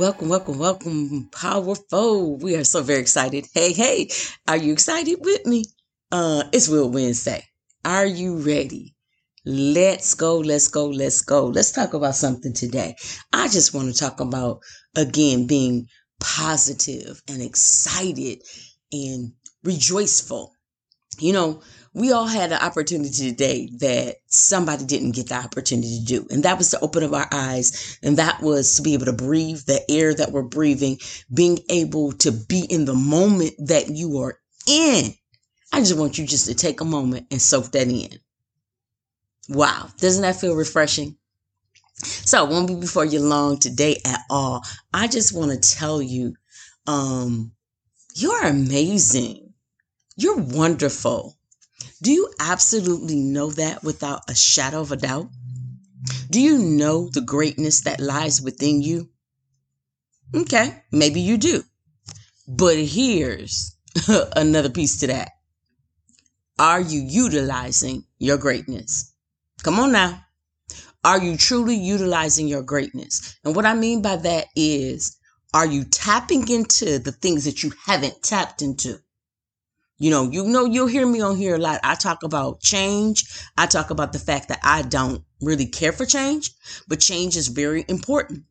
Welcome, welcome, welcome, powerful. We are so very excited. Hey, hey, are you excited with me? Uh, it's Will Wednesday. Are you ready? Let's go, let's go, let's go. Let's talk about something today. I just want to talk about, again, being positive and excited and rejoiceful. You know, we all had an opportunity today that somebody didn't get the opportunity to do. And that was to open up our eyes. And that was to be able to breathe the air that we're breathing, being able to be in the moment that you are in. I just want you just to take a moment and soak that in. Wow. Doesn't that feel refreshing? So, it won't be before you long today at all. I just want to tell you, um, you're amazing. You're wonderful. Do you absolutely know that without a shadow of a doubt? Do you know the greatness that lies within you? Okay, maybe you do. But here's another piece to that. Are you utilizing your greatness? Come on now. Are you truly utilizing your greatness? And what I mean by that is, are you tapping into the things that you haven't tapped into? You know, you know, you'll hear me on here a lot. I talk about change. I talk about the fact that I don't really care for change, but change is very important.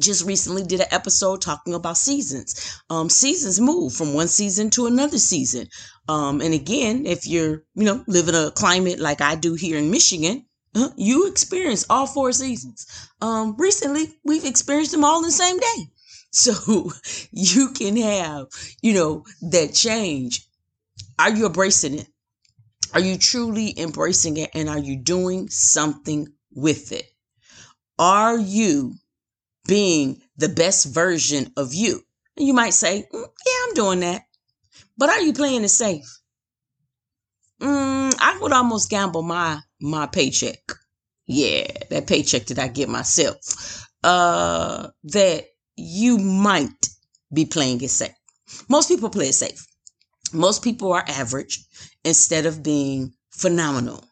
Just recently did an episode talking about seasons. Um, seasons move from one season to another season. Um, and again, if you're, you know, living a climate like I do here in Michigan, uh, you experience all four seasons. Um, recently, we've experienced them all in the same day. So you can have, you know, that change. Are you embracing it? Are you truly embracing it? And are you doing something with it? Are you being the best version of you? And you might say, mm, yeah, I'm doing that. But are you playing it safe? Mm, I would almost gamble my my paycheck. Yeah, that paycheck that I get myself. Uh, that you might be playing it safe. Most people play it safe. Most people are average instead of being phenomenal.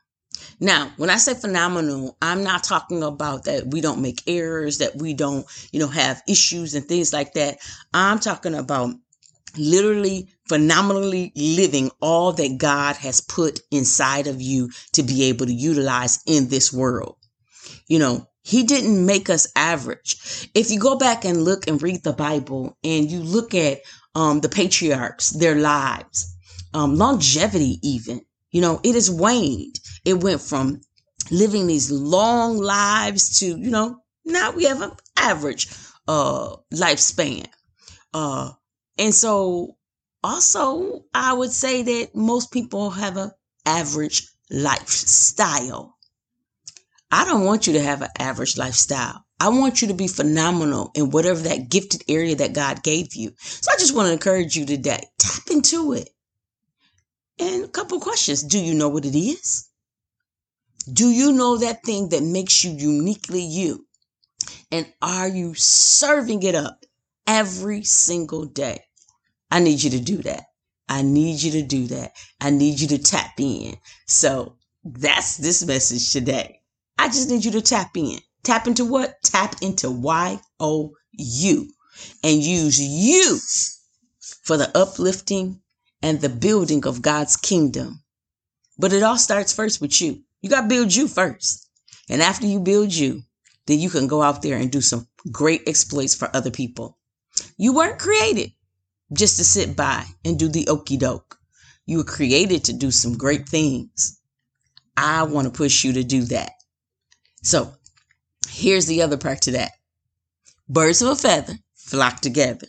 Now, when I say phenomenal, I'm not talking about that we don't make errors, that we don't, you know, have issues and things like that. I'm talking about literally phenomenally living all that God has put inside of you to be able to utilize in this world. You know, he didn't make us average. If you go back and look and read the Bible and you look at um, the patriarchs, their lives, um, longevity, even, you know, it has waned. It went from living these long lives to, you know, now we have an average uh, lifespan. Uh, and so also I would say that most people have an average lifestyle. I don't want you to have an average lifestyle. I want you to be phenomenal in whatever that gifted area that God gave you. So I just want to encourage you today. Tap into it. And a couple questions. Do you know what it is? Do you know that thing that makes you uniquely you? And are you serving it up every single day? I need you to do that. I need you to do that. I need you to tap in. So that's this message today. I just need you to tap in. Tap into what? Tap into Y O U and use you for the uplifting and the building of God's kingdom. But it all starts first with you. You got to build you first. And after you build you, then you can go out there and do some great exploits for other people. You weren't created just to sit by and do the okey doke. You were created to do some great things. I want to push you to do that. So here's the other part to that. Birds of a feather flock together.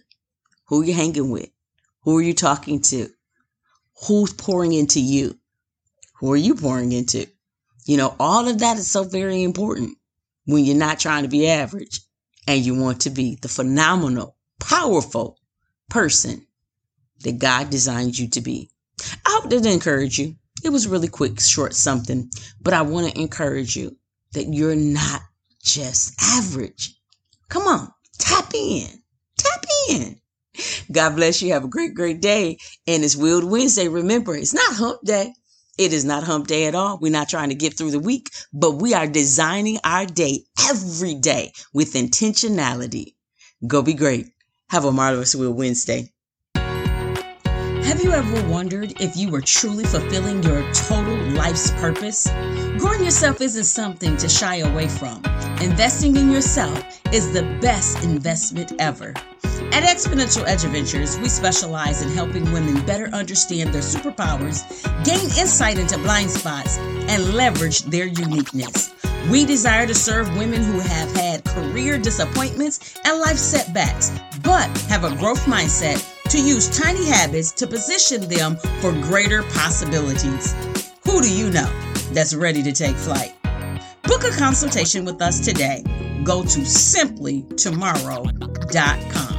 Who are you hanging with? Who are you talking to? Who's pouring into you? Who are you pouring into? You know, all of that is so very important when you're not trying to be average and you want to be the phenomenal, powerful person that God designed you to be. I hope that encouraged you. It was really quick, short something, but I want to encourage you that you're not just average. Come on, tap in, tap in. God bless you. Have a great, great day. And it's Willed Wednesday. Remember, it's not hump day. It is not hump day at all. We're not trying to get through the week, but we are designing our day every day with intentionality. Go be great. Have a marvelous Will Wednesday. Have you ever wondered if you were truly fulfilling your total life's purpose? Growing yourself isn't something to shy away from. Investing in yourself is the best investment ever. At Exponential Edge Adventures, we specialize in helping women better understand their superpowers, gain insight into blind spots, and leverage their uniqueness. We desire to serve women who have had career disappointments and life setbacks, but have a growth mindset to use tiny habits to position them for greater possibilities. Who do you know that's ready to take flight? Book a consultation with us today. Go to simplytomorrow.com.